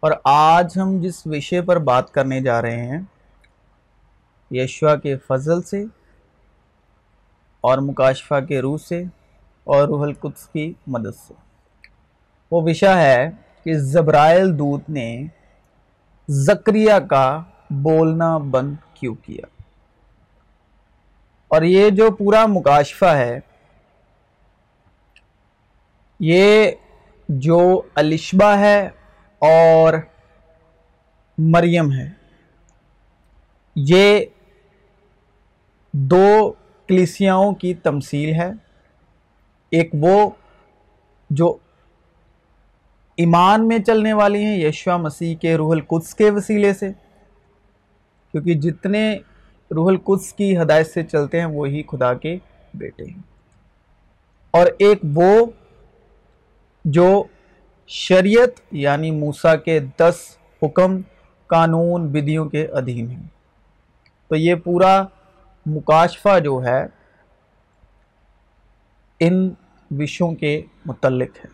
اور آج ہم جس وشے پر بات کرنے جا رہے ہیں، یشوا کے فضل سے اور مکاشفہ کے روح سے اور روح القدس کی مدد سے۔ وہ وشا ہے کہ زبرائل دودھ نے زکریہ کا بولنا بند کیوں کیا؟ اور یہ جو پورا مکاشفہ ہے، یہ جو الشبہ ہے اور مریم ہے۔ یہ دو کلیسیاؤں کی تمثیل ہے۔ ایک وہ جو ایمان میں چلنے والی ہیں یشوا مسیح کے روح القدس کے وسیلے سے۔ کیونکہ جتنے روح القدس کی ہدایت سے چلتے ہیں، وہی خدا کے بیٹے ہیں۔ اور ایک وہ جو شریعت یعنی موسیٰ کے دس حکم قانون بدیوں کے ادھین ہیں۔ تو یہ پورا مکاشفہ جو ہے، ان وشوں کے متعلق ہے۔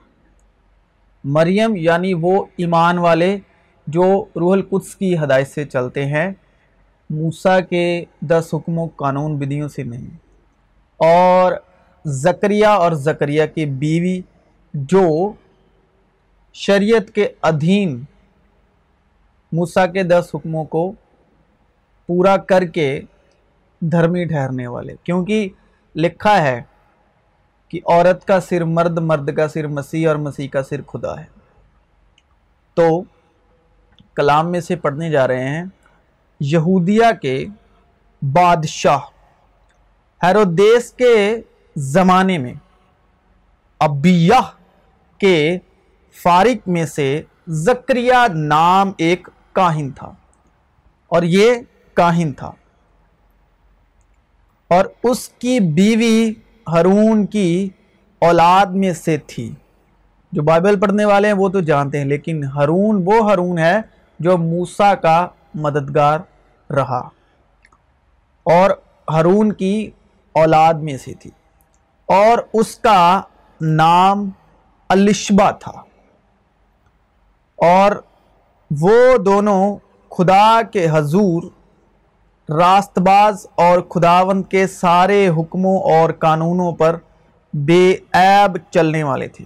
مریم یعنی وہ ایمان والے جو روح القدس کی ہدایت سے چلتے ہیں، موسیٰ کے دس حکموں قانون بدیوں سے نہیں۔ اور زکریہ اور زکریہ کی بیوی جو شریعت کے ادھین موسیٰ کے دس حکموں کو پورا کر کے دھرمی ٹھہرنے والے۔ کیونکہ لکھا ہے کہ عورت کا سر مرد مرد کا سر مسیح اور مسیح کا سر خدا ہے۔ تو کلام میں سے پڑھنے جا رہے ہیں، یہودیہ کے بادشاہ ہیرودیس کے زمانے میں ابیہ کے فارق میں سے زکریہ نام ایک کاہن تھا اور یہ کاہن تھا اور اس کی بیوی ہرون کی اولاد میں سے تھی۔ جو بائبل پڑھنے والے ہیں وہ تو جانتے ہیں، لیکن ہرون، وہ ہرون ہے جو موسیٰ کا مددگار رہا اور ہرون کی اولاد میں سے تھی۔ اور اس کا نام الشبہ تھا۔ اور وہ دونوں خدا کے حضور راست باز اور خداوند کے سارے حکموں اور قانونوں پر بے عیب چلنے والے تھے۔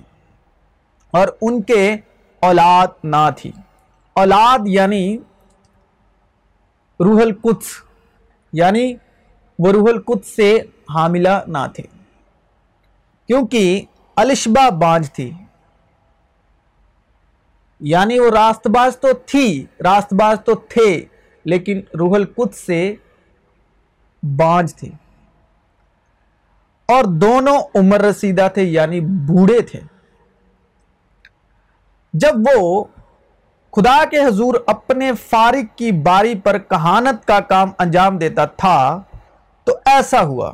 اور ان کے اولاد نہ تھی۔ اولاد یعنی روح القدس یعنی وہ روح القدس سے حاملہ نہ تھے۔ کیونکہ الشبہ بانج تھی۔ یعنی وہ راست باز تو تھی راست باز تو تھے، لیکن روح القدس سے بانج تھے۔ اور دونوں عمر رسیدہ تھے یعنی بوڑھے تھے۔ جب وہ خدا کے حضور اپنے فارغ کی باری پر کہانت کا کام انجام دیتا تھا، تو ایسا ہوا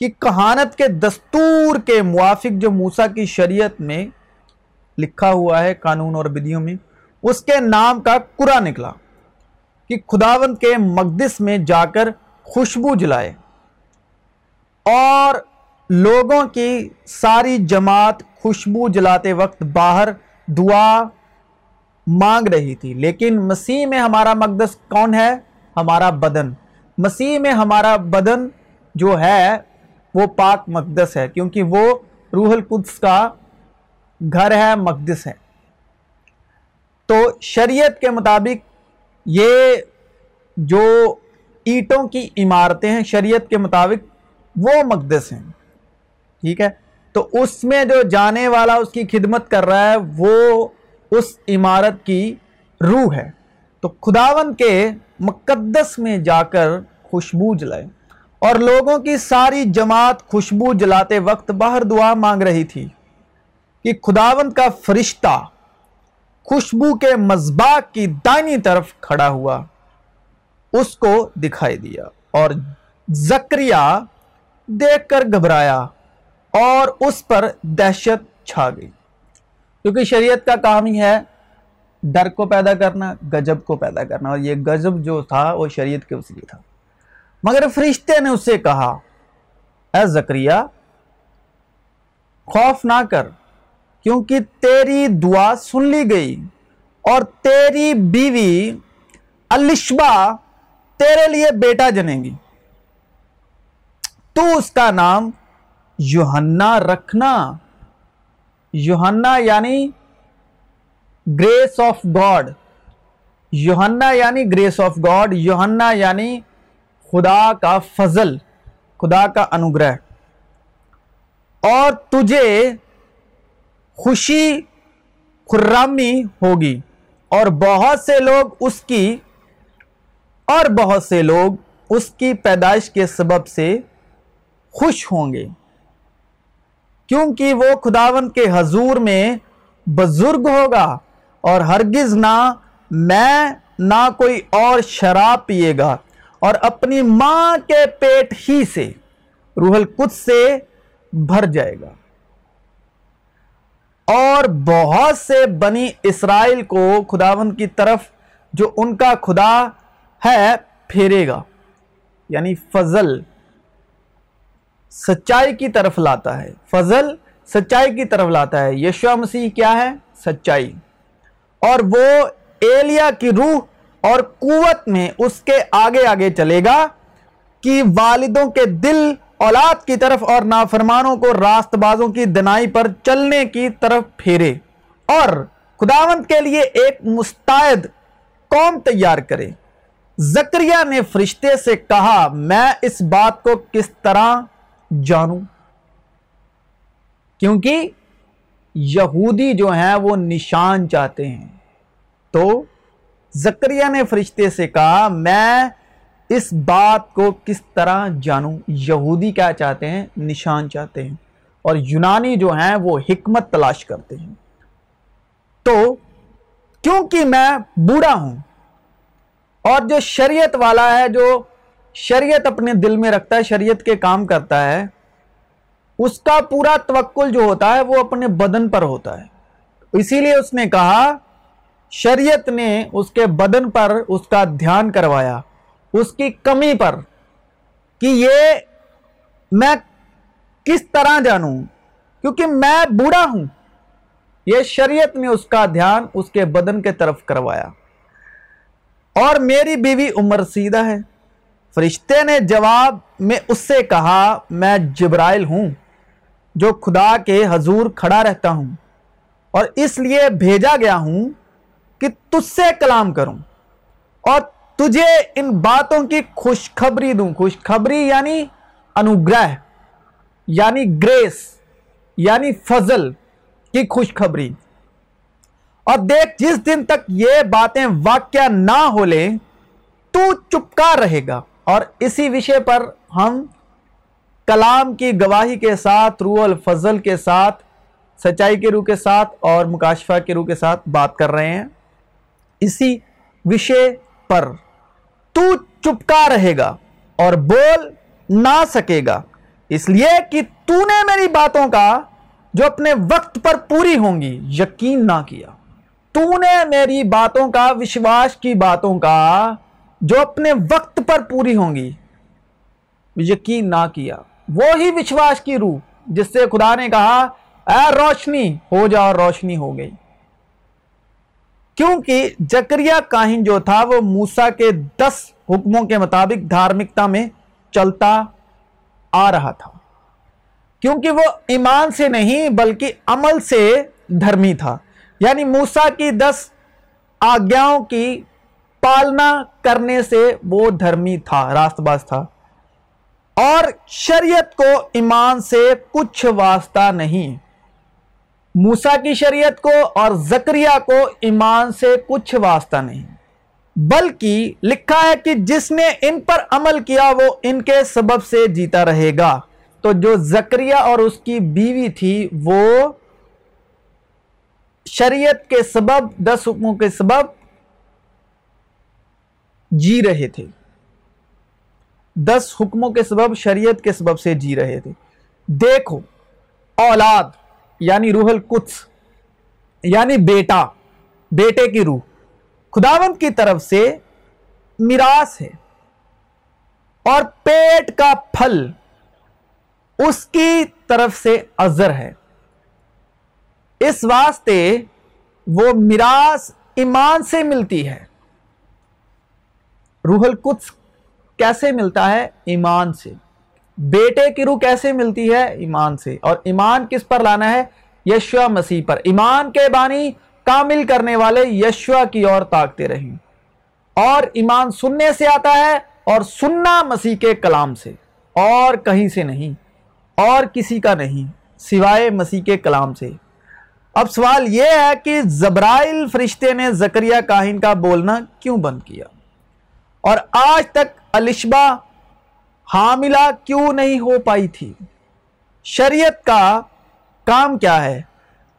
کہ کہانت کے دستور کے موافق جو موسیٰ کی شریعت میں لکھا ہوا ہے قانون اور بدیوں میں، اس کے نام کا قرآ نکلا کہ خداون کے مقدس میں جا کر خوشبو جلائے اور لوگوں کی ساری جماعت خوشبو جلاتے وقت باہر دعا مانگ رہی تھی۔ لیکن مسیح میں ہمارا مقدس کون ہے؟ ہمارا بدن۔ مسیح میں ہمارا بدن جو ہے، وہ پاک مقدس ہے کیونکہ وہ روح القدس کا گھر ہے، مقدس ہے۔ تو شریعت کے مطابق یہ جو اینٹوں کی عمارتیں ہیں، شریعت کے مطابق وہ مقدس ہیں۔ ٹھیک ہے؟ تو اس میں جو جانے والا اس کی خدمت کر رہا ہے، وہ اس عمارت کی روح ہے۔ تو خداون کے مقدس میں جا کر خوشبو جلائے۔ اور لوگوں کی ساری جماعت خوشبو جلاتے وقت باہر دعا مانگ رہی تھی۔ کہ خداوند کا فرشتہ خوشبو کے مذبح کی دائنی طرف کھڑا ہوا، اس کو دکھائی دیا اور زکریہ دیکھ کر گھبرایا اور اس پر دہشت چھا گئی۔ کیونکہ شریعت کا کام ہی ہے ڈر کو پیدا کرنا، گجب کو پیدا کرنا اور یہ گجب جو تھا وہ شریعت کے وسیلے تھا۔ مگر فرشتے نے اس سے کہا، اے زکریہ خوف نہ کر۔ کیونکہ تیری دعا سن لی گئی اور تیری بیوی الشبا تیرے لیے بیٹا جنے گی۔ تو اس کا نام یوہنا رکھنا۔ یوہنا یعنی گریس آف گاڈ یوہنا یعنی گریس آف گاڈ یوہنا یعنی خدا کا فضل، خدا کا انوگرہ۔ اور تجھے خوشی خرامی ہوگی اور بہت سے لوگ اس کی اور بہت سے لوگ اس کی پیدائش کے سبب سے خوش ہوں گے۔ کیونکہ وہ خداون کے حضور میں بزرگ ہوگا اور ہرگز نہ میں نہ کوئی اور شراب پیے گا اور اپنی ماں کے پیٹ ہی سے روح القدس سے بھر جائے گا۔ اور بہت سے بنی اسرائیل کو خداون کی طرف جو ان کا خدا ہے پھیرے گا یعنی فضل سچائی کی طرف لاتا ہے۔ فضل سچائی کی طرف لاتا ہے۔ یشوا مسیح کیا ہے؟ سچائی۔ اور وہ ایلیا کی روح اور قوت میں اس کے آگے آگے چلے گا کہ والدوں کے دل اولاد کی طرف اور نافرمانوں کو راست بازوں کی دنائی پر چلنے کی طرف پھیرے اور خداوند کے لیے ایک مستعد قوم تیار کرے۔ زکریہ نے فرشتے سے کہا، میں اس بات کو کس طرح جانوں؟ کیونکہ یہودی جو ہیں وہ نشان چاہتے ہیں۔ تو زکریہ نے فرشتے سے کہا، میں اس بات کو کس طرح جانوں یہودی کیا چاہتے ہیں؟ نشان چاہتے ہیں۔ اور یونانی جو ہیں وہ حکمت تلاش کرتے ہیں۔ تو کیونکہ میں بوڑھا ہوں اور جو شریعت والا ہے، جو شریعت اپنے دل میں رکھتا ہے، شریعت کے کام کرتا ہے، اس کا پورا توکل جو ہوتا ہے، وہ اپنے بدن پر ہوتا ہے۔ اسی لیے اس نے کہا، شریعت نے اس کے بدن پر اس کا دھیان کروایا۔ اس کی کمی پر کہ یہ میں کس طرح جانوں، کیونکہ میں بوڑھا ہوں۔ یہ شریعت نے اس کا دھیان اس کے بدن کے طرف کروایا۔ اور میری بیوی عمر سیدھا ہے۔ فرشتے نے جواب میں اس سے کہا، میں جبرائل ہوں، جو خدا کے حضور کھڑا رہتا ہوں۔ اور اس لیے بھیجا گیا ہوں کہ تجھ سے کلام کروں۔ اور تجھے ان باتوں کی خوشخبری دوں۔ خوشخبری یعنی انوگرہ یعنی گریس یعنی فضل کی خوشخبری۔ اور دیکھ، جس دن تک یہ باتیں واقعہ نہ ہو لیں تو چپکا رہے گا۔ اور اسی وشے پر ہم کلام کی گواہی کے ساتھ، روح الفضل کے ساتھ، سچائی کے روح کے ساتھ اور مکاشفہ کے روح کے ساتھ بات کر رہے ہیں۔ اسی وشے پر تو چپکا رہے گا اور بول نہ سکے گا۔ اس لیے کہ تو نے میری باتوں کا جو اپنے وقت پر پوری ہوں گی یقین نہ کیا۔ تو نے میری باتوں کا وشواس کی باتوں کا جو اپنے وقت پر پوری ہوں گی، یقین نہ کیا۔ وہی وشواس کی روح جس سے خدا نے کہا، اے روشنی، ہو جا اور روشنی ہو گئی۔ کیونکہ جکریہ کاہن جو تھا وہ موسا کے دس حکموں کے مطابق دھارمکتا میں چلتا آ رہا تھا۔ کیونکہ وہ ایمان سے نہیں بلکہ عمل سے دھرمی تھا۔ یعنی موسا کی دس آگیاؤں کی پالنا کرنے سے وہ دھرمی تھا، راست باز تھا۔ اور شریعت کو ایمان سے کچھ واسطہ نہیں۔ موسا کی شریعت کو اور زکریہ کو ایمان سے کچھ واسطہ نہیں، بلکہ لکھا ہے کہ جس نے ان پر عمل کیا وہ ان کے سبب سے جیتا رہے گا۔ تو جو زکریہ اور اس کی بیوی تھی وہ شریعت کے سبب، دس حکموں کے سبب جی رہے تھے۔ دس حکموں کے سبب، شریعت کے سبب سے جی رہے تھے۔ دیکھو، اولاد یعنی روح القدس یعنی بیٹا، بیٹے کی روح۔ خداوند کی طرف سے میراث ہے۔ اور پیٹ کا پھل اس کی طرف سے ازر ہے۔ اس واسطے وہ میراث ایمان سے ملتی ہے۔ روح القدس کیسے ملتا ہے؟ ایمان سے۔ بیٹے کی روح کیسے ملتی ہے؟ ایمان سے۔ اور ایمان کس پر لانا ہے؟ یشوا مسیح پر۔ ایمان کے بانی کامل کرنے والے یشوا کی اور طاقتے رہیں۔ اور ایمان سننے سے آتا ہے اور سننا مسیح کے کلام سے۔ اور کہیں سے نہیں۔ اور کسی کا نہیں، سوائے مسیح کے کلام سے۔ اب سوال یہ ہے کہ زبرائل فرشتے نے زکریہ کاہن کا بولنا کیوں بند کیا؟ اور آج تک الشبہ حاملہ کیوں نہیں ہو پائی تھی؟ شریعت کا کام کیا ہے؟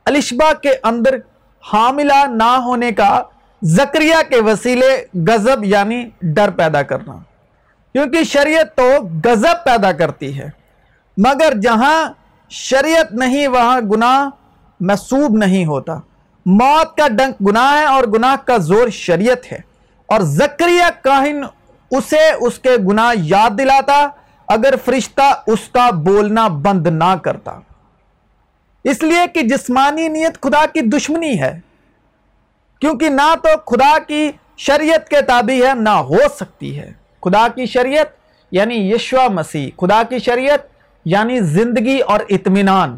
الشبہ کے اندر حاملہ نہ ہونے کا زکریہ کے وسیلے غزب یعنی ڈر پیدا کرنا۔ کیونکہ شریعت تو غزب پیدا کرتی ہے، مگر جہاں شریعت نہیں، وہاں گناہ محسوب نہیں ہوتا۔ موت کا ڈنک گناہ ہے اور گناہ کا زور شریعت ہے، اور زکریہ کاہن اسے اس کے گناہ یاد دلاتا اگر فرشتہ اس کا بولنا بند نہ کرتا۔ اس لیے کہ جسمانی نیت خدا کی دشمنی ہے، کیونکہ نہ تو خدا کی شریعت کے تابع ہے، نہ ہو سکتی ہے۔ خدا کی شریعت یعنی یشوا مسیح، خدا کی شریعت یعنی زندگی اور اطمینان۔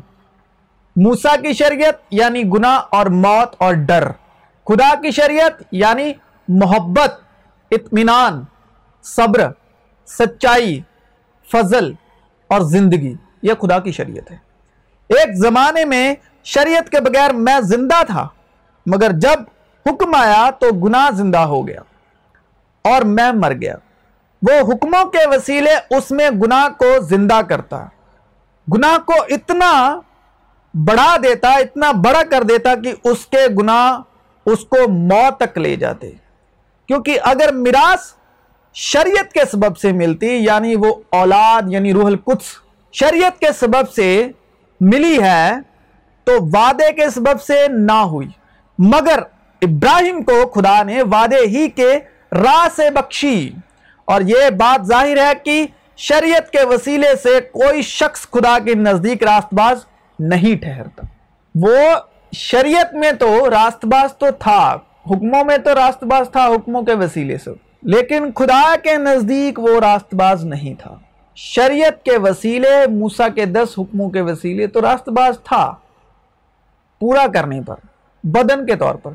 موسا کی شریعت یعنی گناہ اور موت اور ڈر۔ خدا کی شریعت یعنی محبت، اطمینان۔ صبر، سچائی، فضل اور زندگی، یہ خدا کی شریعت ہے۔ ایک زمانے میں شریعت کے بغیر میں زندہ تھا، مگر جب حکم آیا تو گناہ زندہ ہو گیا اور میں مر گیا۔ وہ حکموں کے وسیلے اس میں گناہ کو زندہ کرتا، گناہ کو اتنا بڑھا دیتا، اتنا بڑا کر دیتا کہ اس کے گناہ اس کو موت تک لے جاتے۔ کیونکہ اگر میراث شریعت کے سبب سے ملتی یعنی وہ اولاد یعنی روح القدس شریعت کے سبب سے ملی ہے، تو وعدے کے سبب سے نہ ہوئی۔ مگر ابراہیم کو خدا نے وعدے ہی کے راہ سے بخشی۔ اور یہ بات ظاہر ہے کہ شریعت کے وسیلے سے کوئی شخص خدا کے نزدیک راست باز نہیں ٹھہرتا۔ وہ شریعت میں تو راست باز تو تھا، حکموں میں تو راست باز تھا، حکموں کے وسیلے سے۔ لیکن خدا کے نزدیک وہ راست باز نہیں تھا۔ شریعت کے وسیلے موسا کے دس حکموں کے وسیلے تو راست باز تھا پورا کرنے پر، بدن کے طور پر۔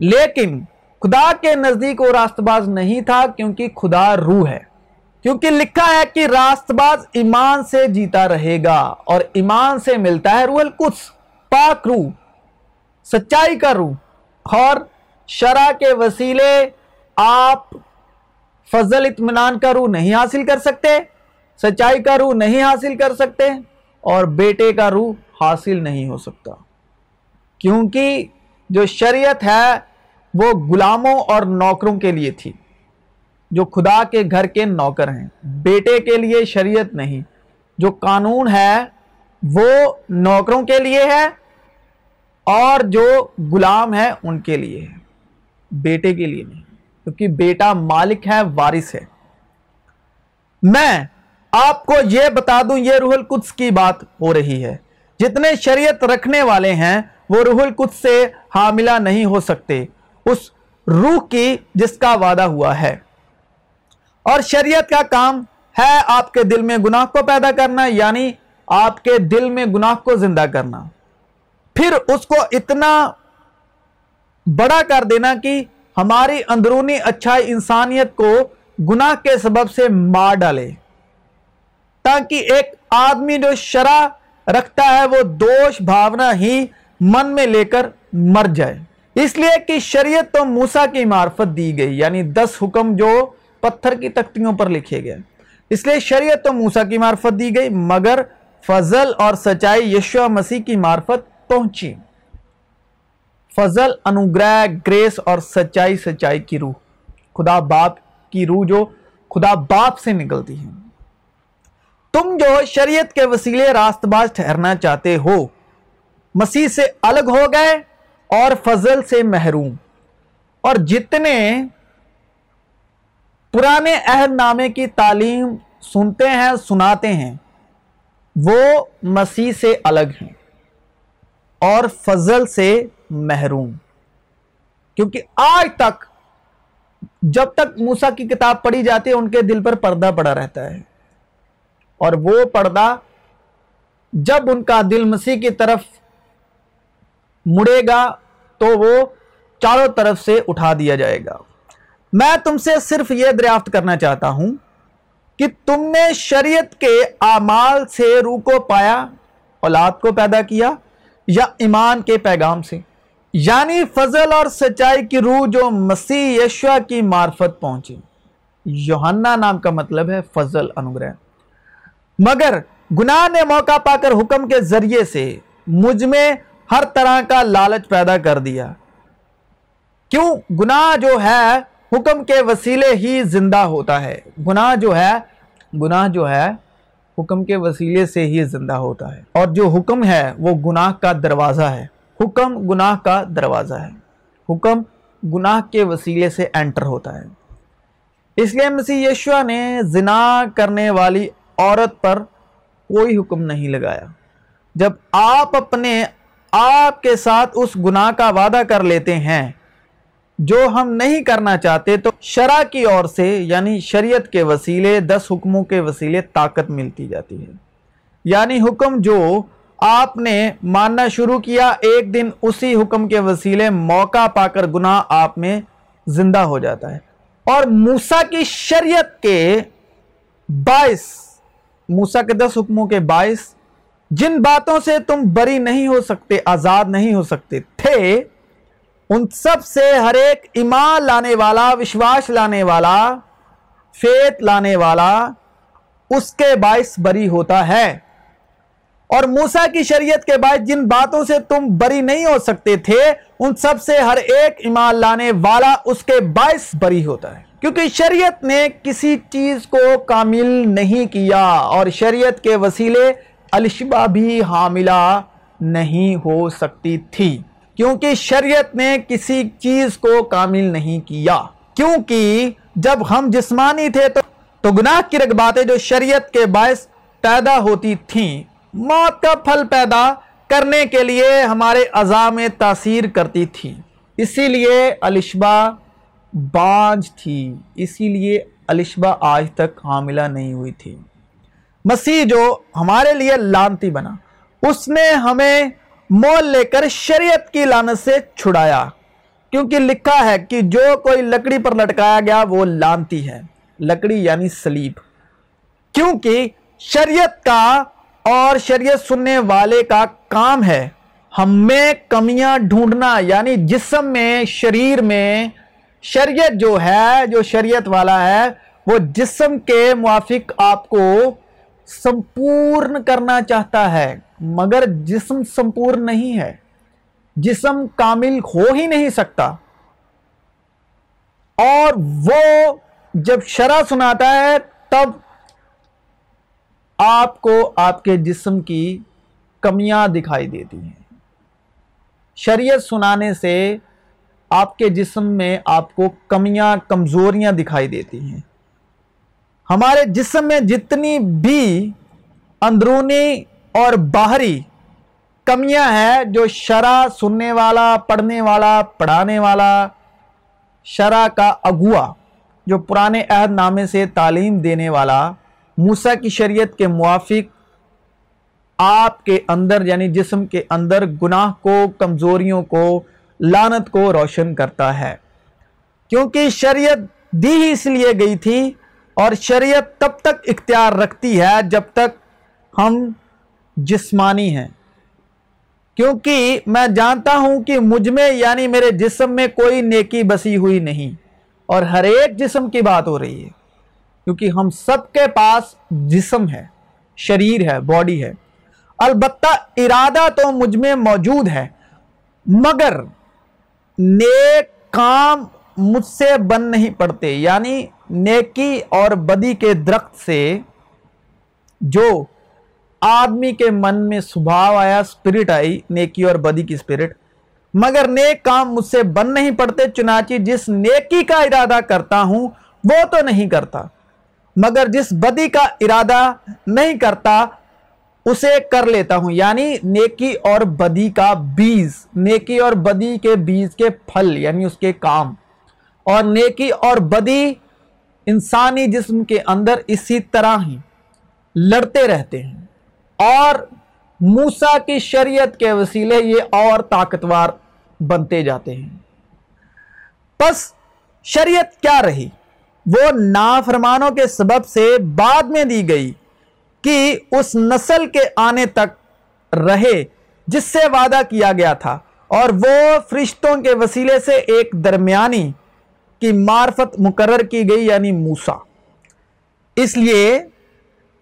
لیکن خدا کے نزدیک وہ راست باز نہیں تھا کیونکہ خدا روح ہے۔ کیونکہ لکھا ہے کہ راست باز ایمان سے جیتا رہے گا اور ایمان سے ملتا ہے روح القدس، پاک روح، سچائی کا روح۔ اور شرع کے وسیلے آپ فضل اطمینان کا روح نہیں حاصل کر سکتے، سچائی کا روح نہیں حاصل کر سکتے اور بیٹے کا روح حاصل نہیں ہو سکتا۔ کیونکہ جو شریعت ہے وہ غلاموں اور نوکروں کے لیے تھی، جو خدا کے گھر کے نوکر ہیں۔ بیٹے کے لیے شریعت نہیں، جو قانون ہے وہ نوکروں کے لیے ہے اور جو غلام ہے ان کے لیے ہے۔ بیٹے کے لیے نہیں۔ کیونکہ بیٹا مالک ہے، وارث ہے۔ میں آپ کو یہ بتا دوں، یہ روح القدس کی بات ہو رہی ہے۔ جتنے شریعت رکھنے والے ہیں، وہ روح القدس سے حاملہ نہیں ہو سکتے۔ اس روح کی جس کا وعدہ ہوا ہے۔ اور شریعت کا کام ہے آپ کے دل میں گناہ کو پیدا کرنا یعنی آپ کے دل میں گناہ کو زندہ کرنا۔ پھر اس کو اتنا بڑا کر دینا کہ ہماری اندرونی اچھائی انسانیت کو گناہ کے سبب سے مار ڈالے۔ تاکہ ایک آدمی جو شرع رکھتا ہے، وہ دوش بھاونا ہی من میں لے کر مر جائے۔ اس لیے کہ شریعت تو موسیٰ کی معرفت دی گئی یعنی دس حکم جو پتھر کی تختیوں پر لکھے گئے۔ اس لیے شریعت تو موسیٰ کی معرفت دی گئی، مگر فضل اور سچائی یشوع مسیح کی معرفت پہنچی۔ فضل، انوگرہ، گریس اور سچائی سچائی کی روح۔ خدا باپ کی روح جو خدا باپ سے نکلتی ہے۔ تم جو شریعت کے وسیلے راست باز ٹھہرنا چاہتے ہو، مسیح سے الگ ہو گئے اور فضل سے محروم۔ اور جتنے پرانے عہد نامے کی تعلیم سنتے ہیں، سناتے ہیں، وہ مسیح سے الگ ہیں۔ اور فضل سے محروم۔ کیونکہ آج تک جب تک موسا کی کتاب پڑھی جاتی ہے، ان کے دل پر پردہ پڑا رہتا ہے۔ اور وہ پردہ جب ان کا دل مسیح کی طرف مڑے گا، تو وہ چاروں طرف سے اٹھا دیا جائے گا۔ میں تم سے صرف یہ دریافت کرنا چاہتا ہوں کہ تم نے شریعت کے اعمال سے روح کو پایا، اولاد کو پیدا کیا، یا ایمان کے پیغام سے؟ یعنی فضل اور سچائی کی روح جو مسیح یشوا کی معرفت پہنچی۔ یوحنا نام کا مطلب ہے فضل، انگرہ۔ مگر گناہ نے موقع پا کر حکم کے ذریعے سے مجھ میں ہر طرح کا لالچ پیدا کر دیا۔ کیوں؟ گناہ جو ہے حکم کے وسیلے ہی زندہ ہوتا ہے۔ گناہ جو ہے، گناہ جو ہے حکم کے وسیلے سے ہی زندہ ہوتا ہے۔ اور جو حکم ہے، وہ گناہ کا دروازہ ہے۔ حکم گناہ کا دروازہ ہے۔ حکم گناہ کے وسیلے سے انٹر ہوتا ہے۔ اس لیے مسیح یشوا نے زنا کرنے والی عورت پر کوئی حکم نہیں لگایا۔ جب آپ اپنے آپ کے ساتھ اس گناہ کا وعدہ کر لیتے ہیں، جو ہم نہیں کرنا چاہتے، تو شرع کی اور سے یعنی شریعت کے وسیلے، دس حکموں کے وسیلے طاقت ملتی جاتی ہے۔ یعنی حکم جو آپ نے ماننا شروع کیا، ایک دن اسی حکم کے وسیلے موقع پا کر گناہ آپ میں زندہ ہو جاتا ہے۔ اور موسیٰ کی شریعت کے باعث، موسیٰ کے دس حکموں کے باعث جن باتوں سے تم بری نہیں ہو سکتے، آزاد نہیں ہو سکتے تھے، ان سب سے ہر ایک ایمان لانے والا، وشواس لانے والا، فیت لانے والا، اس کے باعث بری ہوتا ہے۔ اور موسا کی شریعت کے باعث جن باتوں سے تم بری نہیں ہو سکتے تھے، ان سب سے ہر ایک ایمان لانے والا اس کے باعث بری ہوتا ہے۔ کیونکہ شریعت نے کسی چیز کو کامل نہیں کیا اور شریعت کے وسیلے الشبہ بھی حاملہ نہیں ہو سکتی تھی۔ کیونکہ شریعت نے کسی چیز کو کامل نہیں کیا۔ کیونکہ جب ہم جسمانی تھے تو تو گناہ کی رغباتیں جو شریعت کے باعث پیدا ہوتی تھیں موت کا پھل پیدا کرنے کے لیے ہمارے اعضاء میں تاثیر کرتی تھی۔ اسی لیے الشبہ بانج تھی۔ اسی لیے الشبہ آج تک حاملہ نہیں ہوئی تھی۔ مسیح جو ہمارے لیے لانتی بنا، اس نے ہمیں مول لے کر شریعت کی لانت سے چھڑایا۔ کیونکہ لکھا ہے کہ جو کوئی لکڑی پر لٹکایا گیا، وہ لانتی ہے۔ لکڑی یعنی سلیب۔ کیونکہ شریعت کا اور شریعت سننے والے کا کام ہے ہمیں کمیاں ڈھونڈنا یعنی جسم میں، شریر میں شریعت جو ہے، جو شریعت والا ہے، وہ جسم کے موافق آپ کو سمپورن کرنا چاہتا ہے۔ مگر جسم سمپور نہیں ہے۔ جسم کامل ہو ہی نہیں سکتا۔ اور وہ جب شرح سناتا ہے، تب آپ کو آپ کے جسم کی کمیاں دکھائی دیتی ہیں۔ شریعت سنانے سے آپ کے جسم میں آپ کو کمیاں، کمزوریاں دکھائی دیتی ہیں۔ ہمارے جسم میں جتنی بھی اندرونی اور باہری کمیاں ہیں، جو شرع سننے والا، پڑھنے والا، پڑھانے والا، شرع کا اگوا، جو پرانے عہد نامے سے تعلیم دینے والا موسیٰ کی شریعت کے موافق، آپ کے اندر یعنی جسم کے اندر گناہ کو، کمزوریوں کو لانت کو روشن کرتا ہے۔ کیونکہ شریعت دی ہی اس لیے گئی تھی اور شریعت تب تک اختیار رکھتی ہے جب تک ہم جسمانی ہیں۔ کیونکہ میں جانتا ہوں کہ مجھ میں یعنی میرے جسم میں کوئی نیکی بسی ہوئی نہیں اور ہر ایک جسم کی بات ہو رہی ہے۔ کیونکہ ہم سب کے پاس جسم ہے، شریر ہے، باڈی ہے۔ البتہ ارادہ تو مجھ میں موجود ہے، مگر نیک کام مجھ سے بن نہیں پڑتے۔ یعنی نیکی اور بدی کے درخت سے جو آدمی کے من میں سبھاؤ آیا سپرٹ آئی، نیکی اور بدی کی سپرٹ مگر نیک کام مجھ سے بن نہیں پڑتے، چنانچہ جس نیکی کا ارادہ کرتا ہوں، وہ تو نہیں کرتا۔ مگر جس بدی کا ارادہ نہیں کرتا، اسے کر لیتا ہوں۔ یعنی نیکی اور بدی کا بیز نیکی اور بدی کے بیز کے پھل یعنی اس کے کام۔ اور نیکی اور بدی انسانی جسم کے اندر اسی طرح ہی لڑتے رہتے ہیں۔ اور موسا کی شریعت کے وسیلے یہ اور طاقتور بنتے جاتے ہیں۔ پس شریعت کیا رہی؟ وہ نافرمانوں کے سبب سے بعد میں دی گئی کہ اس نسل کے آنے تک رہے، جس سے وعدہ کیا گیا تھا۔ اور وہ فرشتوں کے وسیلے سے ایک درمیانی کی معرفت مقرر کی گئی یعنی موسا اس لیے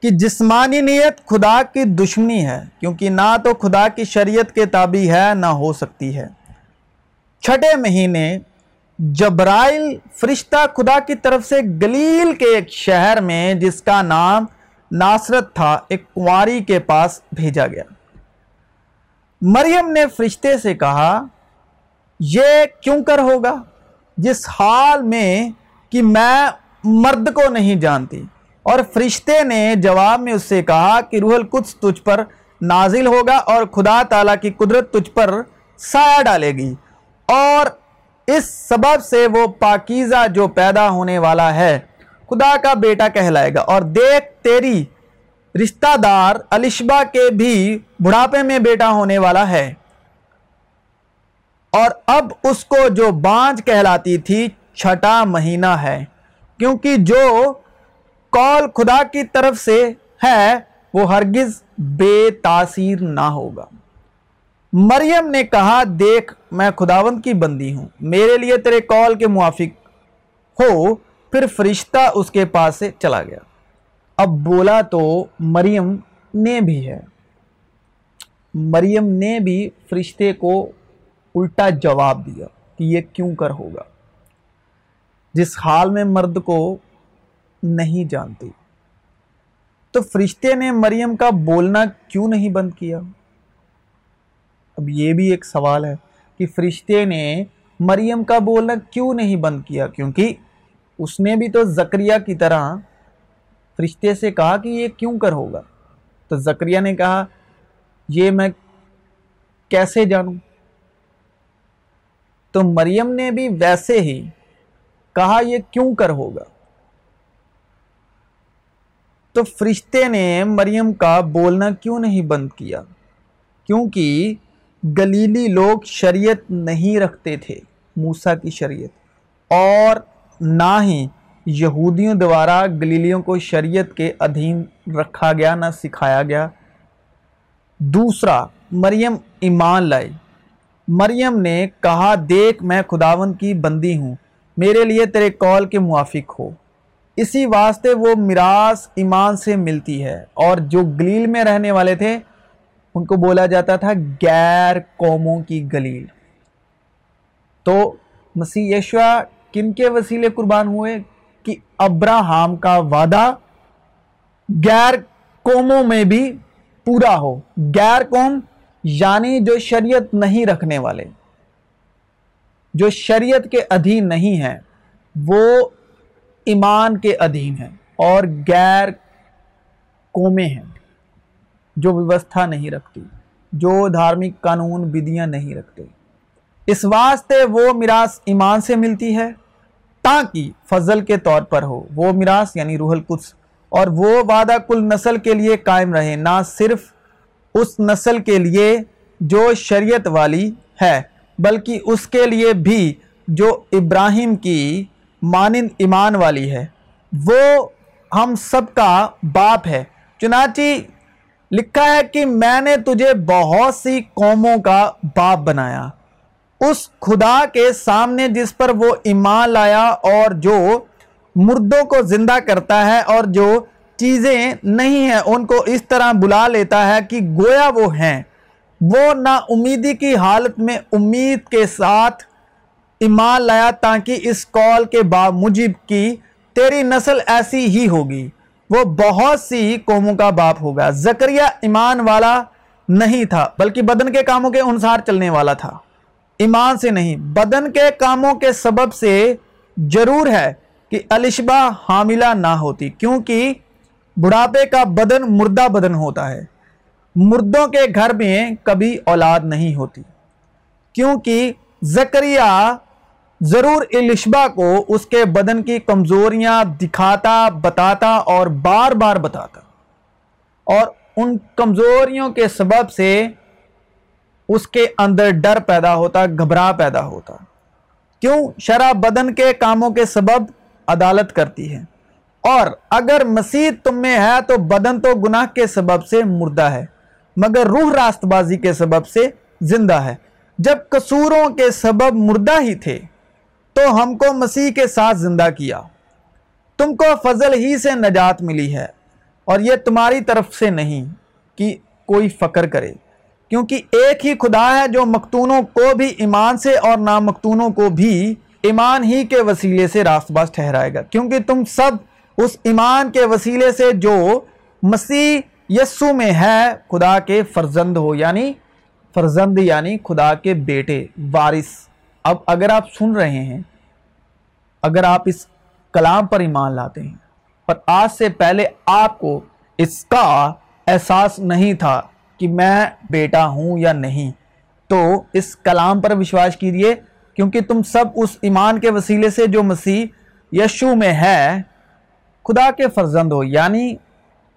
کہ جسمانی نیت خدا کی دشمنی ہے، کیونکہ نہ تو خدا کی شریعت کے تابع ہے، نہ ہو سکتی ہے۔ چھٹے مہینے جبرائل فرشتہ خدا کی طرف سے گلیل کے ایک شہر میں جس کا نام ناصرت تھا، ایک کنواری کے پاس بھیجا گیا۔ مریم نے فرشتے سے کہا، یہ کیوں کر ہوگا؟ جس حال میں کہ میں مرد کو نہیں جانتی اور فرشتے نے جواب میں اس سے کہا کہ روح القدس تجھ پر نازل ہوگا اور خدا تعالیٰ کی قدرت تجھ پر سایہ ڈالے گی۔ اور اس سبب سے وہ پاکیزہ جو پیدا ہونے والا ہے، خدا کا بیٹا کہلائے گا۔ اور دیکھ، تیری رشتہ دار الشبہ کے بھی بڑھاپے میں بیٹا ہونے والا ہے۔ اور اب اس کو جو بانج کہلاتی تھی، چھٹا مہینہ ہے۔ کیونکہ جو کال خدا کی طرف سے ہے، وہ ہرگز بے تاثیر نہ ہوگا۔ مریم نے کہا، دیکھ میں خداوند کی بندی ہوں۔ میرے لیے تیرے کال کے موافق ہو۔ پھر فرشتہ اس کے پاس سے چلا گیا۔ اب بولا تو مریم نے بھی ہے۔ مریم نے بھی فرشتے کو الٹا جواب دیا کہ یہ کیوں کر ہوگا۔ جس حال میں مرد کو نہیں جانتی۔ تو فرشتے نے مریم کا بولنا کیوں نہیں بند کیا؟ اب یہ بھی ایک سوال ہے۔ کہ فرشتے نے مریم کا بولنا کیوں نہیں بند کیا؟ کیونکہ اس نے بھی تو زکریہ کی طرح فرشتے سے کہا کہ یہ کیوں کر ہوگا؟ تو زکریہ نے کہا، یہ میں کیسے جانوں؟ تو مریم نے بھی ویسے ہی کہا، یہ کیوں کر ہوگا؟ تو فرشتے نے مریم کا بولنا کیوں نہیں بند کیا؟ کیونکہ گلیلی لوگ شریعت نہیں رکھتے تھے موسا کی شریعت۔ اور نہ ہی یہودیوں دوارا گلیلیوں کو شریعت کے ادھین رکھا گیا، نہ سکھایا گیا۔ دوسرا، مریم ایمان لائی مریم نے کہا، دیکھ، میں خداون کی بندی ہوں۔ میرے لیے تیرے کال کے موافق ہو۔ اسی واسطے وہ میراث ایمان سے ملتی ہے۔ اور جو گلیل میں رہنے والے تھے ان کو بولا جاتا تھا غیر قوموں کی گلیل۔ تو مسیح یشوا کن کے وسیلے قربان ہوئے کہ ابراہم کا وعدہ غیر قوموں میں بھی پورا ہو۔ غیر قوم یعنی جو شریعت نہیں رکھنے والے۔ جو شریعت کے ادھین نہیں ہیں، وہ ایمان کے ادھین ہیں اور غیر قومیں ہیں۔ جو ویوستھا نہیں رکھتی، جو دھارمک قانون بدیاں نہیں رکھتے۔ اس واسطے وہ میراث ایمان سے ملتی ہے، تاکہ فضل کے طور پر ہو۔ وہ میراث یعنی روح القدس۔ اور وہ وعدہ کل نسل کے لیے قائم رہے، نہ صرف اس نسل کے لیے جو شریعت والی ہے، بلکہ اس کے لیے بھی جو ابراہیم کی مانند ایمان والی ہے۔ وہ ہم سب کا باپ ہے۔ چنانچہ لکھا ہے کہ میں نے تجھے بہت سی قوموں کا باپ بنایا۔ اس خدا کے سامنے جس پر وہ ایمان لایا اور جو مردوں کو زندہ کرتا ہے اور جو چیزیں نہیں ہیں، ان کو اس طرح بلا لیتا ہے کہ گویا وہ ہیں۔ وہ نا امیدی کی حالت میں امید کے ساتھ ایمان لایا تاکہ اس کال کے با مجب کی تیری نسل ایسی ہی ہوگی۔ وہ بہت سی قوموں کا باپ ہوگا زکریہ ایمان والا نہیں تھا، بلکہ بدن کے کاموں کے انسار چلنے والا تھا۔ ایمان سے نہیں، بدن کے کاموں کے سبب سے ضرور ہے کہ الشبہ حاملہ نہ ہوتی، کیونکہ بڑھاپے کا بدن مردہ بدن ہوتا ہے۔ مردوں کے گھر میں کبھی اولاد نہیں ہوتی، کیونکہ زکریہ ضرور الشبہ کو اس کے بدن کی کمزوریاں دکھاتا، بتاتا اور بار بار بتاتا۔ اور ان کمزوریوں کے سبب سے اس کے اندر ڈر پیدا ہوتا، گھبرا پیدا ہوتا۔ کیوں؟ شرح بدن کے کاموں کے سبب عدالت کرتی ہے۔ اور اگر مسیح تم میں ہے تو بدن تو گناہ کے سبب سے مردہ ہے، مگر روح راست بازی کے سبب سے زندہ ہے۔ جب قصوروں کے سبب مردہ ہی تھے تو ہم کو مسیح کے ساتھ زندہ کیا۔ تم کو فضل ہی سے نجات ملی ہے اور یہ تمہاری طرف سے نہیں کہ کوئی فکر کرے، کیونکہ ایک ہی خدا ہے جو مقتونوں کو بھی ایمان سے اور نامقتونوں کو بھی ایمان ہی کے وسیلے سے راست باز ٹھہرائے گا۔ کیونکہ تم سب اس ایمان کے وسیلے سے جو مسیح یسو میں ہے، خدا کے فرزند ہو یعنی فرزند یعنی خدا کے بیٹے، وارث۔ اب اگر آپ سن رہے ہیں، اگر آپ اس کلام پر ایمان لاتے ہیں، پر آج سے پہلے آپ کو اس کا احساس نہیں تھا کہ میں بیٹا ہوں یا نہیں، تو اس کلام پر وشواس کیجیے کیونکہ تم سب اس ایمان کے وسیلے سے جو مسیح یشو میں ہے، خدا کے فرزند ہو یعنی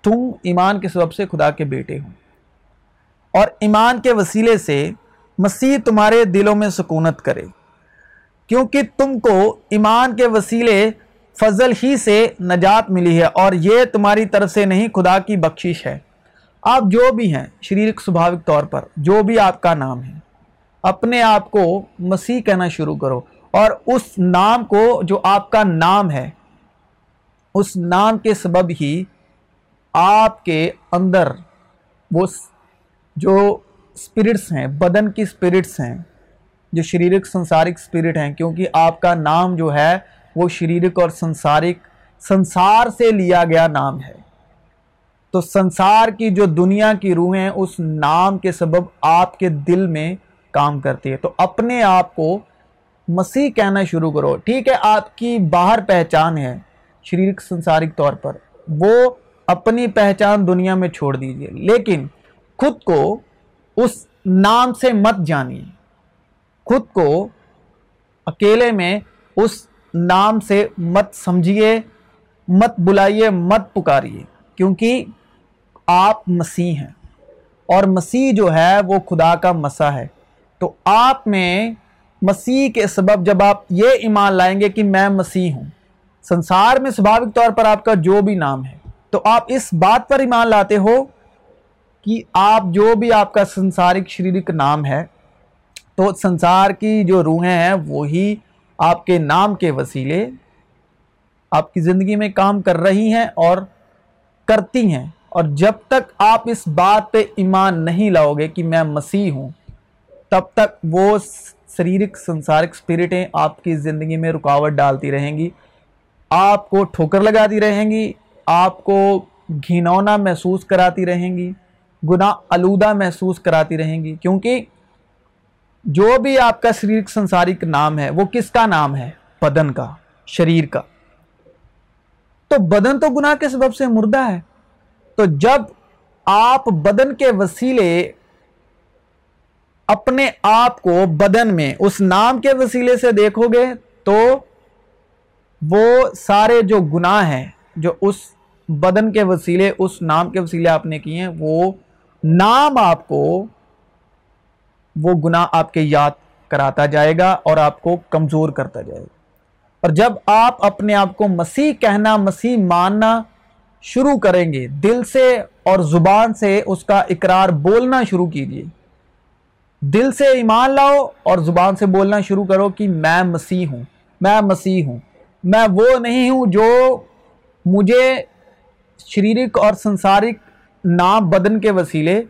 تم ایمان کے سبب سے خدا کے بیٹے ہو۔ اور ایمان کے وسیلے سے مسیح تمہارے دلوں میں سکونت کرے۔ کیونکہ تم کو ایمان کے وسیلے فضل ہی سے نجات ملی ہے اور یہ تمہاری طرف سے نہیں، خدا کی بخشش ہے۔ آپ جو بھی ہیں شریرک سبھاوک طور پر، جو بھی آپ کا نام ہے، اپنے آپ کو مسیح کہنا شروع کرو اور اس نام کو جو آپ کا نام ہے، اس نام کے سبب ہی آپ کے اندر وہ جو اسپرٹس ہیں، بدن کی اسپرٹس ہیں جو شریرک سنسارک اسپرٹ ہیں، کیونکہ آپ کا نام جو ہے، وہ شریرک اور سنسارک، سنسار سے لیا گیا نام ہے۔ تو سنسار کی جو دنیا کی روحیں اس نام کے سبب آپ کے دل میں کام کرتی ہے تو اپنے آپ کو مسیح کہنا شروع کرو۔ ٹھیک ہے، آپ کی باہر پہچان ہے شریرک سنسارک طور پر۔ وہ اپنی پہچان دنیا میں چھوڑ دیجیے۔ لیکن خود کو اس نام سے مت جانیے۔ خود کو اکیلے میں اس نام سے مت سمجھیے، مت بلائیے، مت پکاریے، کیونکہ آپ مسیح ہیں۔ اور مسیح جو ہے وہ خدا کا مسا ہے۔ تو آپ میں مسیح کے سبب جب آپ یہ ایمان لائیں گے کہ میں مسیح ہوں، سنسار میں سبھاوک طور پر آپ کا جو بھی نام ہے، تو آپ اس بات پر ایمان لاتے ہو کہ آپ جو بھی آپ کا سنسارک شریرک نام ہے تو سنسار کی جو روحیں ہیں، وہی آپ کے نام کے وسیلے آپ کی زندگی میں کام کر رہی ہیں اور کرتی ہیں۔ اور جب تک آپ اس بات پہ ایمان نہیں لاؤ گے کہ میں مسیح ہوں، تب تک وہ شریرک، سنسارک اسپرٹیں آپ کی زندگی میں رکاوٹ ڈالتی رہیں گی، آپ کو ٹھوکر لگاتی رہیں گی، آپ کو گھنونا محسوس کراتی رہیں گی، گناہ آلودہ محسوس کراتی رہیں گی۔ کیونکہ جو بھی آپ کا شریرک سنسارک نام ہے، وہ کس کا نام ہے؟ بدن کا، شریر کا۔ تو بدن تو گناہ کے سبب سے مردہ ہے۔ تو جب آپ بدن کے وسیلے اپنے آپ کو بدن میں اس نام کے وسیلے سے دیکھو گے، تو وہ سارے جو گناہ ہیں، جو اس بدن کے وسیلے، اس نام کے وسیلے آپ نے کیے ہیں، وہ نام آپ کو وہ گناہ آپ کے یاد کراتا جائے گا اور آپ کو کمزور کرتا جائے گا۔ اور جب آپ اپنے آپ کو مسیح کہنا، مسیح ماننا شروع کریں گے، دل سے اور زبان سے اس کا اقرار بولنا شروع کیجیے دل سے ایمان لاؤ اور زبان سے بولنا شروع کرو کہ میں مسیح ہوں، میں مسیح ہوں۔ میں وہ نہیں ہوں جو مجھے شریرک اور سنسارک نام بدن کے وسیلے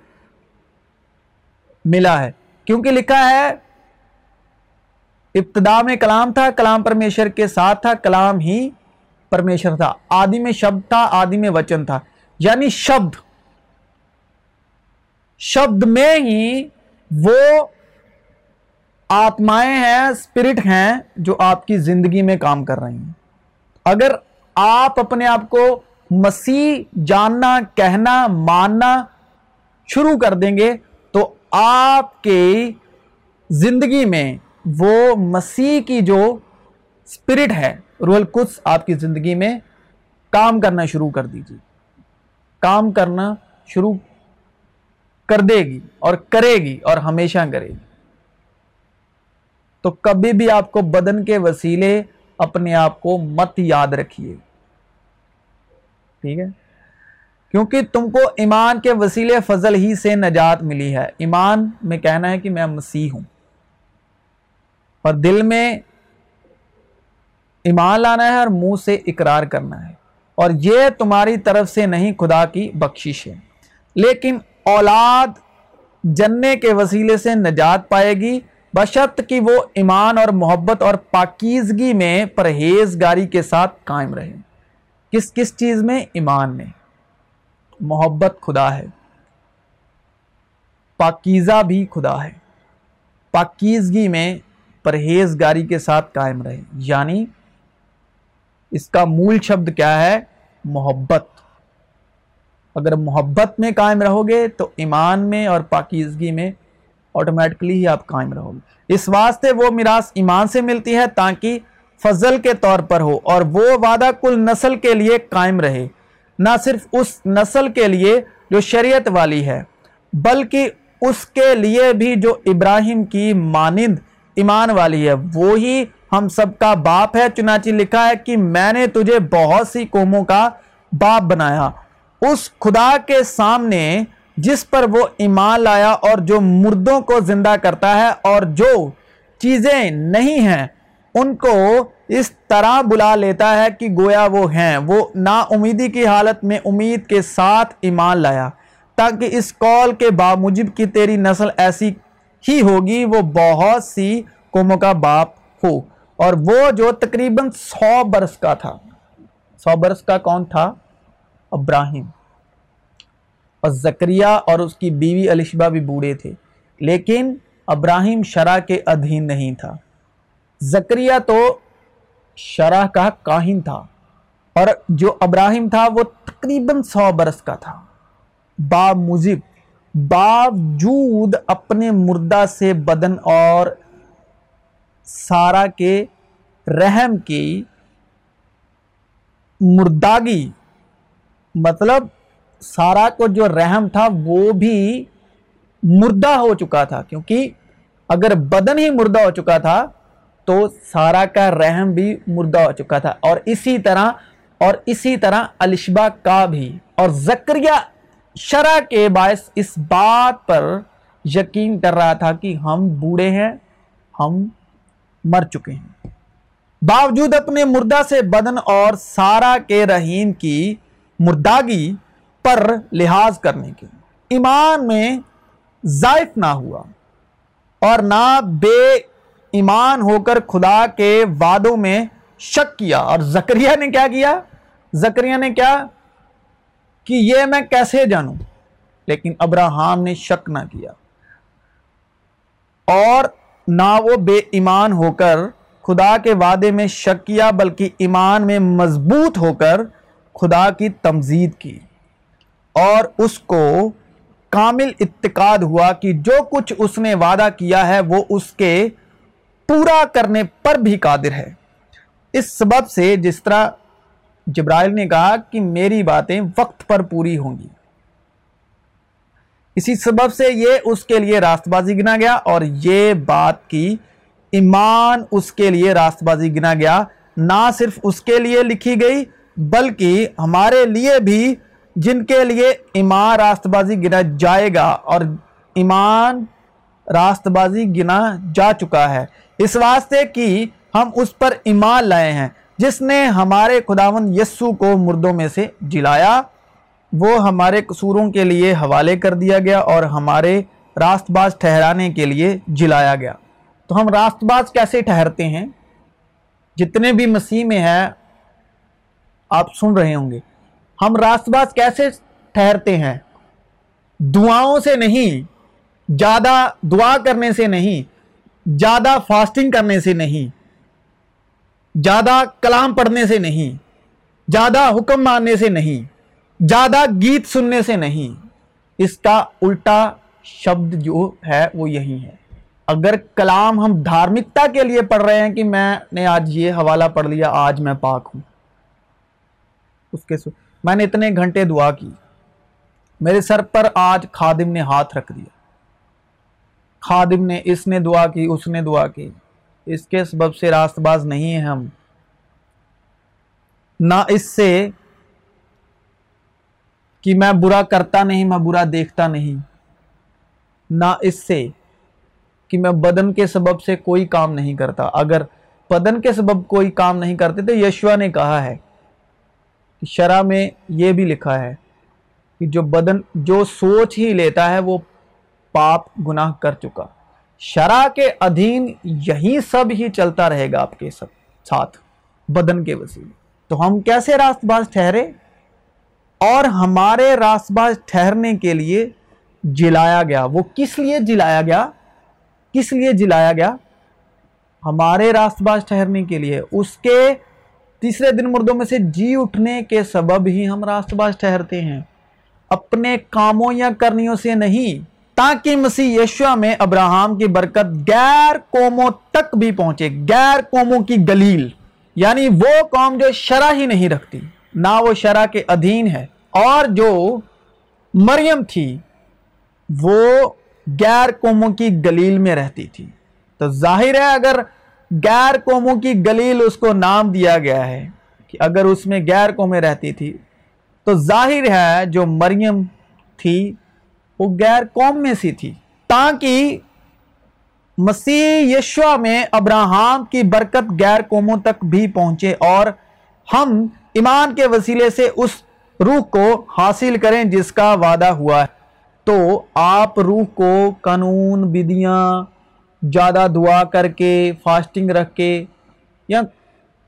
ملا ہے۔ کیونکہ لکھا ہے، ابتدا میں کلام تھا، کلام پرمیشر کے ساتھ تھا، کلام ہی پرمیشر تھا۔ آدی میں شبد تھا، آدی میں وچن تھا۔ یعنی شبد۔ شبد میں ہی وہ آتمائیں ہیں اسپرٹ ہیں جو آپ کی زندگی میں کام کر رہی ہیں۔ اگر آپ اپنے آپ کو مسیح جاننا، کہنا، ماننا شروع کر دیں گے آپ کے زندگی میں وہ مسیح کی جو اسپرٹ ہے روح القدس آپ کی زندگی میں کام کرنا شروع کر دیجیے کام کرنا شروع کر دے گی اور کرے گی اور ہمیشہ کرے گی۔ تو کبھی بھی آپ کو بدن کے وسیلے اپنے آپ کو مت یاد رکھیے۔ ٹھیک ہے؟ کیونکہ تم کو ایمان کے وسیلے فضل ہی سے نجات ملی ہے۔ ایمان میں کہنا ہے کہ میں مسیح ہوں۔ اور دل میں ایمان لانا ہے اور منہ سے اقرار کرنا ہے۔ اور یہ تمہاری طرف سے نہیں، خدا کی بخشش ہے۔ لیکن اولاد جننے کے وسیلے سے نجات پائے گی۔ بشرط کہ وہ ایمان اور محبت اور پاکیزگی میں پرہیزگاری کے ساتھ قائم رہے۔ کس کس چیز میں؟ ایمان میں۔ محبت خدا ہے۔ پاکیزہ بھی خدا ہے۔ پاکیزگی میں پرہیزگاری کے ساتھ قائم رہے۔ یعنی اس کا مول شبد کیا ہے؟ محبت۔ اگر محبت میں قائم رہو گے تو ایمان میں اور پاکیزگی میں آٹومیٹکلی ہی آپ قائم رہو گے۔ اس واسطے وہ میراث ایمان سے ملتی ہے تاکہ فضل کے طور پر ہو اور وہ وعدہ کل نسل کے لیے قائم رہے۔ نہ صرف اس نسل کے لیے جو شریعت والی ہے، بلکہ اس کے لیے بھی جو ابراہیم کی مانند ایمان والی ہے وہی ہم سب کا باپ ہے۔ چنانچہ لکھا ہے کہ میں نے تجھے بہت سی قوموں کا باپ بنایا۔ اس خدا کے سامنے جس پر وہ ایمان لایا اور جو مردوں کو زندہ کرتا ہے اور جو چیزیں نہیں ہیں، ان کو اس طرح بلا لیتا ہے کہ گویا وہ ہیں۔ وہ نا امیدی کی حالت میں امید کے ساتھ ایمان لایا۔ تاکہ اس کال کے بامجب کی تیری نسل ایسی ہی ہوگی، وہ بہت سی قوموں کا باپ ہو۔ اور وہ جو تقریباً سو برس کا تھا۔ سو برس کا کون تھا؟ ابراہیم۔ اور زکریہ اور اس کی بیوی الشبہ بھی بوڑھے تھے۔ لیکن ابراہیم شرح کے ادھین نہیں تھا۔ زکریہ تو شرح کا کاہن تھا اور جو ابراہیم تھا وہ تقریباً سو برس کا تھا۔ با مجب باوجود اپنے مردہ سے بدن اور سارا کے رحم کی مرداگی مطلب سارا کو جو رحم تھا وہ بھی مردہ ہو چکا تھا۔ کیونکہ اگر بدن ہی مردہ ہو چکا تھا تو سارا کا رحم بھی مردہ ہو چکا تھا اور اسی طرح اور اسی طرح الشبہ کا بھی اور زکریہ شرح کے باعث اس بات پر یقین کر رہا تھا کہ ہم بوڑھے ہیں، ہم مر چکے ہیں۔ باوجود اپنے مردہ سے بدن اور سارا کے رحیم کی مرداگی پر لحاظ کرنے کے ایمان میں ضائف نہ ہوا اور نہ بے ایمان ہو کر خدا کے وعدوں میں شک کیا۔ اور زکریہ نے کیا کیا؟ زکریہ نے کیا کہ یہ میں کیسے جانوں؟ لیکن ابراہم نے شک نہ کیا۔ اور نہ وہ بے ایمان ہو کر خدا کے وعدے میں شک کیا، بلکہ ایمان میں مضبوط ہو کر خدا کی تمزید کی۔ اور اس کو کامل اتقاد ہوا کہ جو کچھ اس نے وعدہ کیا ہے، وہ اس کے پورا کرنے پر بھی قادر ہے۔ اس سبب سے جس طرح جبرائیل نے کہا کہ میری باتیں وقت پر پوری ہوں گی۔ اسی سبب سے یہ اس کے لیے راست بازی گنا گیا اور یہ بات کی ایمان اس کے لیے راست بازی گنا گیا۔ نہ صرف اس کے لیے لکھی گئی بلکہ ہمارے لیے بھی جن کے لیے ایمان راست بازی گنا جائے گا اور ایمان راست بازی گنا جا چکا ہے۔ اس واسطے کہ ہم اس پر ایمان لائے ہیں۔ جس نے ہمارے خداون یسو کو مردوں میں سے جلایا، وہ ہمارے قصوروں کے لیے حوالے کر دیا گیا اور ہمارے راست باز ٹھہرانے کے لیے جلایا گیا۔ تو ہم راست باز کیسے ٹھہرتے ہیں؟ جتنے بھی مسیح میں ہیں، آپ سن رہے ہوں گے۔ ہم راست باز کیسے ٹھہرتے ہیں؟ دعاؤں سے نہیں، زیادہ دعا کرنے سے نہیں زیادہ فاسٹنگ کرنے سے نہیں زیادہ کلام پڑھنے سے نہیں زیادہ حکم ماننے سے نہیں زیادہ گیت سننے سے نہیں۔ اس کا الٹا شبد جو ہے وہ یہی ہے۔ اگر کلام ہم دھارمکتا کے لیے پڑھ رہے ہیں کہ میں نے آج یہ حوالہ پڑھ لیا، آج میں پاک ہوں۔ اس کے سو میں نے اتنے گھنٹے دعا کی۔ میرے سر پر آج خادم نے ہاتھ رکھ دیا۔ خادم نے اس نے دعا کی، اس نے دعا کی۔ اس کے سبب سے راست باز نہیں ہیں ہم۔ نہ اس سے کہ میں برا کرتا نہیں، میں برا دیکھتا نہیں۔ نہ اس سے کہ میں بدن کے سبب سے کوئی کام نہیں کرتا۔ اگر بدن کے سبب کوئی کام نہیں کرتے تو یشوا نے کہا ہے کہ شرح میں یہ بھی لکھا ہے کہ جو بدن، جو سوچ ہی لیتا ہے وہ پاپ گناہ کر چکا۔ شرح کے ادھین یہی سب ہی چلتا رہے گا آپ کے ساتھ بدن کے وسیلے تو ہم کیسے راست باز ٹھہرے؟ اور ہمارے راست باز ٹھہرنے کے لیے جلایا گیا۔ وہ کس لیے جلایا گیا؟ کس لیے جلایا گیا؟ ہمارے راست باز ٹھہرنے کے لیے۔ اس کے تیسرے دن مردوں میں سے جی اٹھنے کے سبب ہی ہم راست باز ٹھہرتے ہیں۔ اپنے کاموں یا کرنیوں سے نہیں۔ تاکہ مسیح یشوا میں ابراہم کی برکت غیر قوموں تک بھی پہنچے، غیر قوموں کی گلیل۔ یعنی وہ قوم جو شرح ہی نہیں رکھتی، نہ وہ شرح کے ادھین ہے۔ اور جو مریم تھی، وہ غیر قوموں کی گلیل میں رہتی تھی۔ تو ظاہر ہے، اگر غیر قوموں کی گلیل اس کو نام دیا گیا ہے کہ اگر اس میں غیر قومیں رہتی تھی، تو ظاہر ہے جو مریم تھی وہ غیر قوم میں سی تھی۔ تاکہ مسیح یشوا میں ابراہم کی برکت غیر قوموں تک بھی پہنچے اور ہم ایمان کے وسیلے سے اس روح کو حاصل کریں جس کا وعدہ ہوا ہے۔ تو آپ روح کو قانون، بدیاں، زیادہ دعا کر کے، فاسٹنگ رکھ کے یا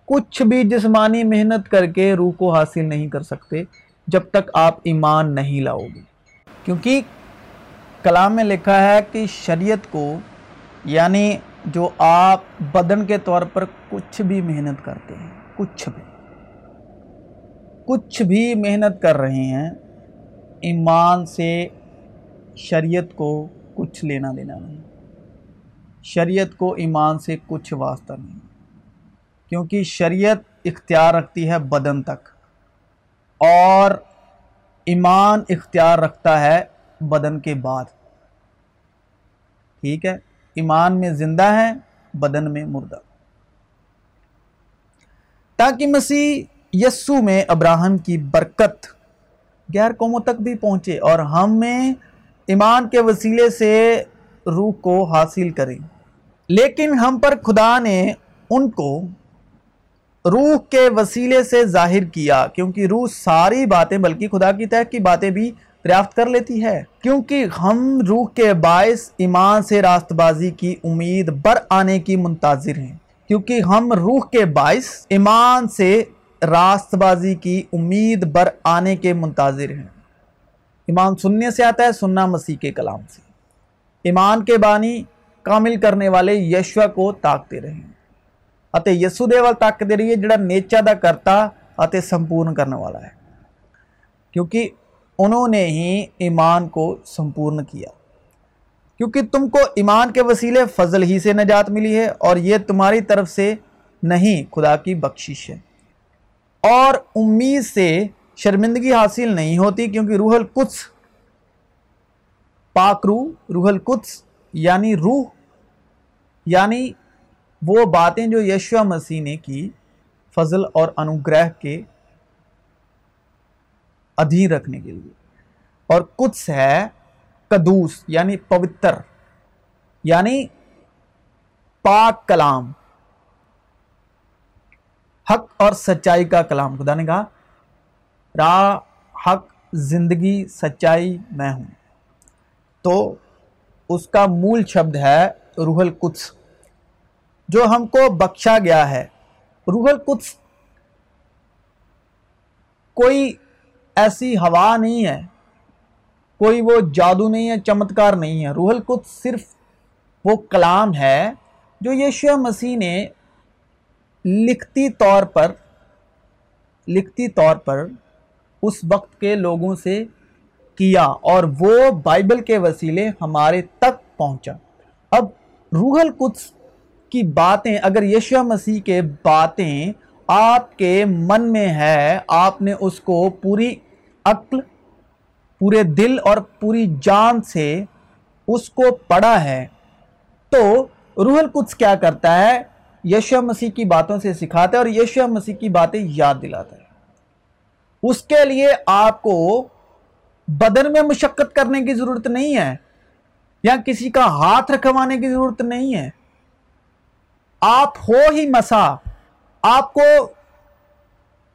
کچھ بھی جسمانی محنت کر کے روح کو حاصل نہیں کر سکتے جب تک آپ ایمان نہیں لاؤ گے۔ کیونکہ کلام میں لکھا ہے کہ شریعت کو یعنی جو آپ بدن کے طور پر کچھ بھی محنت کرتے ہیں، کچھ بھی کچھ بھی محنت کر رہے ہیں، ایمان سے شریعت کو کچھ لینا دینا نہیں۔ شریعت کو ایمان سے کچھ واسطہ نہیں۔ کیونکہ شریعت اختیار رکھتی ہے بدن تک، اور ایمان اختیار رکھتا ہے بدن کے بعد۔ ٹھیک ہے؟ ایمان میں زندہ ہے بدن میں مردہ۔ تاکہ مسیح یسو میں ابراہم کی برکت غیر قوموں تک بھی پہنچے اور ہم میں ایمان کے وسیلے سے روح کو حاصل کریں۔ لیکن ہم پر خدا نے ان کو روح کے وسیلے سے ظاہر کیا، کیونکہ روح ساری باتیں، بلکہ خدا کی تحق کی باتیں بھی دریافت کر لیتی ہے۔ کیونکہ ہم روح کے باعث ایمان سے راست بازی کی امید بر آنے کی منتظر ہیں۔ کیونکہ ہم روح کے باعث ایمان سے راست بازی کی امید بر آنے کے منتظر ہیں۔ ایمان سننے سے آتا ہے، سننا مسیح کے کلام سے۔ ایمان کے بانی کامل کرنے والے یشوا کو تاکتے رہے اتے یسو دے وال تاکتے رہیے، جڑا نیچا دا کرتا اتے سمپورن کرنے والا ہے۔ کیونکہ انہوں نے ہی ایمان کو سمپورن کیا۔ کیونکہ تم کو ایمان کے وسیلے فضل ہی سے نجات ملی ہے اور یہ تمہاری طرف سے نہیں، خدا کی بخشش ہے۔ اور امید سے شرمندگی حاصل نہیں ہوتی کیونکہ روح القدس پاک روح روح القدس یعنی روح یعنی وہ باتیں جو یشوا مسیح نے کی فضل اور انوگرہ کے ادھین رکھنے کے لیے۔ اور کچھ ہے قدوس یعنی پوتر یعنی پاک کلام۔ حق اور سچائی کا کلام۔ خدا نے کہا راہ حق، زندگی، سچائی میں ہوں۔ تو اس کا مول شبد ہے روح القدس۔ جو ہم کو بخشا گیا ہے۔ روح القدس کوئی ایسی ہوا نہیں ہے۔ کوئی وہ جادو نہیں ہے، چمتکار نہیں ہے۔ روح القدس صرف وہ کلام ہے جو یشوع مسیح نے لکھتی طور پر، لکھتی طور پر اس وقت کے لوگوں سے کیا اور وہ بائبل کے وسیلے ہمارے تک پہنچا۔ اب روح القدس کی باتیں، اگر یشوع مسیح کے باتیں آپ کے من میں ہے، آپ نے اس کو پوری عقل، پورے دل اور پوری جان سے اس کو پڑھا ہے۔ تو روح القدس کیا کرتا ہے؟ یشوع مسیح کی باتوں سے سکھاتا ہے اور یشوع مسیح کی باتیں یاد دلاتا ہے۔ اس کے لیے آپ کو بدن میں مشقت کرنے کی ضرورت نہیں ہے یا کسی کا ہاتھ رکھوانے کی ضرورت نہیں ہے۔ آپ ہو ہی مسا آپ کو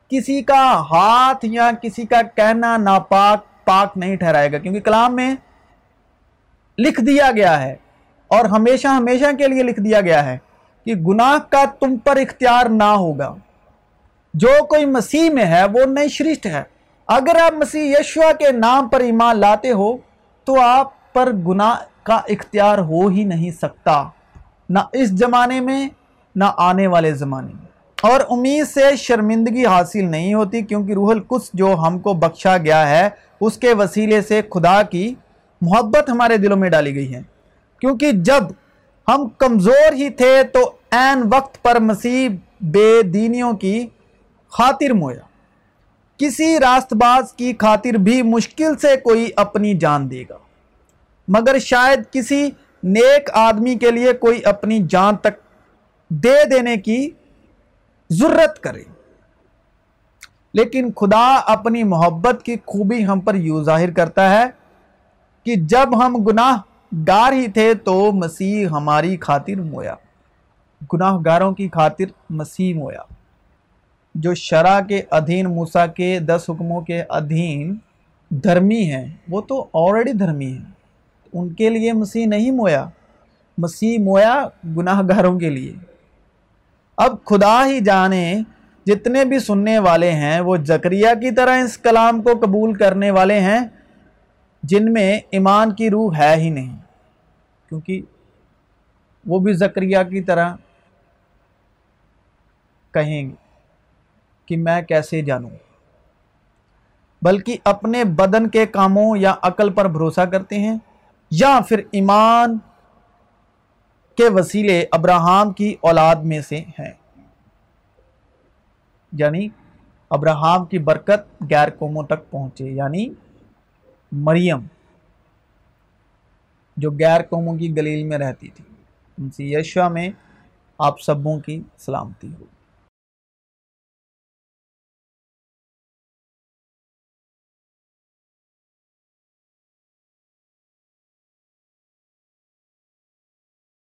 کسی کا ہاتھ یا کسی کا کہنا ناپاک پاک نہیں ٹھہرائے گا، کیونکہ کلام میں لکھ دیا گیا ہے اور ہمیشہ ہمیشہ کے لیے لکھ دیا گیا ہے کہ گناہ کا تم پر اختیار نہ ہوگا۔ جو کوئی مسیح میں ہے، وہ نئی شرشت ہے۔ اگر آپ مسیح یشوا کے نام پر ایمان لاتے ہو، تو آپ پر گناہ کا اختیار ہو ہی نہیں سکتا۔ نہ اس زمانے میں، نہ آنے والے زمانے میں۔ اور امید سے شرمندگی حاصل نہیں ہوتی کیونکہ روح القدس جو ہم کو بخشا گیا ہے، اس کے وسیلے سے خدا کی محبت ہمارے دلوں میں ڈالی گئی ہے۔ کیونکہ جب ہم کمزور ہی تھے تو این وقت پر مسیح بے دینیوں کی خاطر مویا۔ کسی راست باز کی خاطر بھی مشکل سے کوئی اپنی جان دے گا۔ مگر شاید کسی نیک آدمی کے لیے کوئی اپنی جان تک دے دینے کی ضرورت کرے۔ لیکن خدا اپنی محبت کی خوبی ہم پر یوں ظاہر کرتا ہے کہ جب ہم گناہ گار ہی تھے تو مسیح ہماری خاطر مویا۔ گناہ گاروں کی خاطر مسیح مویا۔ جو شرع کے ادھین موسیٰ کے دس حکموں کے ادھین دھرمی ہیں، وہ تو آلریڈی دھرمی ہیں۔ ان کے لیے مسیح نہیں مویا۔ مسیح مویا گناہ گاروں کے لیے۔ اب خدا ہی جانے جتنے بھی سننے والے ہیں، وہ زکریہ کی طرح اس کلام کو قبول کرنے والے ہیں جن میں ایمان کی روح ہے ہی نہیں۔ کیونکہ وہ بھی زکریہ کی طرح کہیں گے کہ میں کیسے جانوں۔ بلکہ اپنے بدن کے کاموں یا عقل پر بھروسہ کرتے ہیں یا پھر ایمان کے وسیلے ابراہم کی اولاد میں سے ہیں۔ یعنی ابراہم کی برکت غیر قوموں تک پہنچے یعنی مریم، جو غیر قوموں کی گلیل میں رہتی تھی۔ ان سے یشوا میں آپ سبوں کی سلامتی ہو۔